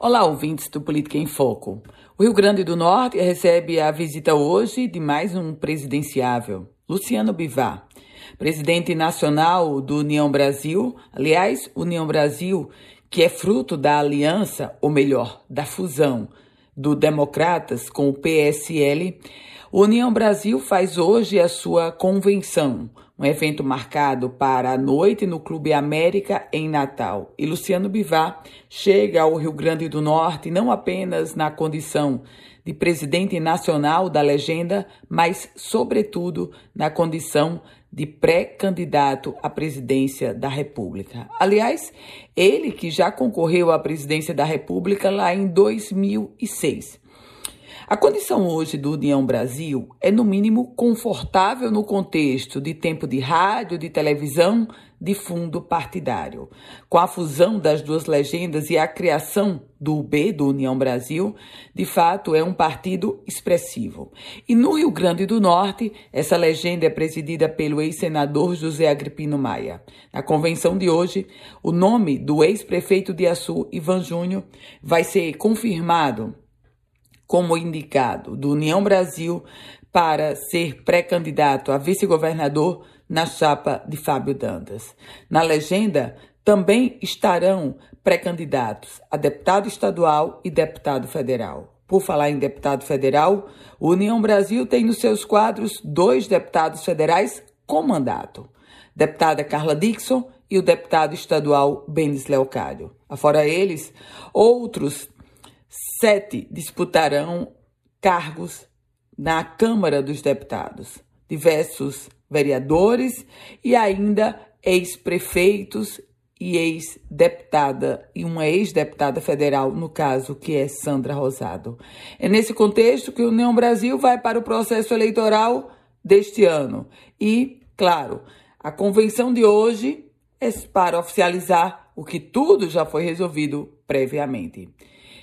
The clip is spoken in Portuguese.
Olá, ouvintes do Política em Foco. O Rio Grande do Norte recebe a visita hoje de mais um presidenciável, Luciano Bivar, presidente nacional do União Brasil. Aliás, União Brasil, que é fruto da aliança, ou melhor, da fusão do Democratas com o PSL. União Brasil faz hoje a sua convenção, um evento marcado para a noite no Clube América em Natal. E Luciano Bivar chega ao Rio Grande do Norte não apenas na condição de presidente nacional da legenda, mas, sobretudo, na condição de pré-candidato à presidência da República. Aliás, ele que já concorreu à presidência da República lá em 2006. A condição hoje do União Brasil é, no mínimo, confortável no contexto de tempo de rádio, de televisão, de fundo partidário. Com a fusão das duas legendas e a criação do UB, do União Brasil, de fato é um partido expressivo. E no Rio Grande do Norte, essa legenda é presidida pelo ex-senador José Agripino Maia. Na convenção de hoje, o nome do ex-prefeito de Açu, Ivan Júnior, vai ser confirmado como indicado do União Brasil para ser pré-candidato a vice-governador na chapa de Fábio Dantas. Na legenda também estarão pré-candidatos a deputado estadual e deputado federal. Por falar em deputado federal, o União Brasil tem nos seus quadros dois deputados federais com mandato: deputada Carla Dixon e o deputado estadual Benis Leocádio. Afora eles, outros sete disputarão cargos na Câmara dos Deputados, diversos vereadores e ainda ex-prefeitos e ex-deputada e uma ex-deputada federal, no caso, que é Sandra Rosado. É nesse contexto que o União Brasil vai para o processo eleitoral deste ano. E, claro, a convenção de hoje é para oficializar o que tudo já foi resolvido previamente.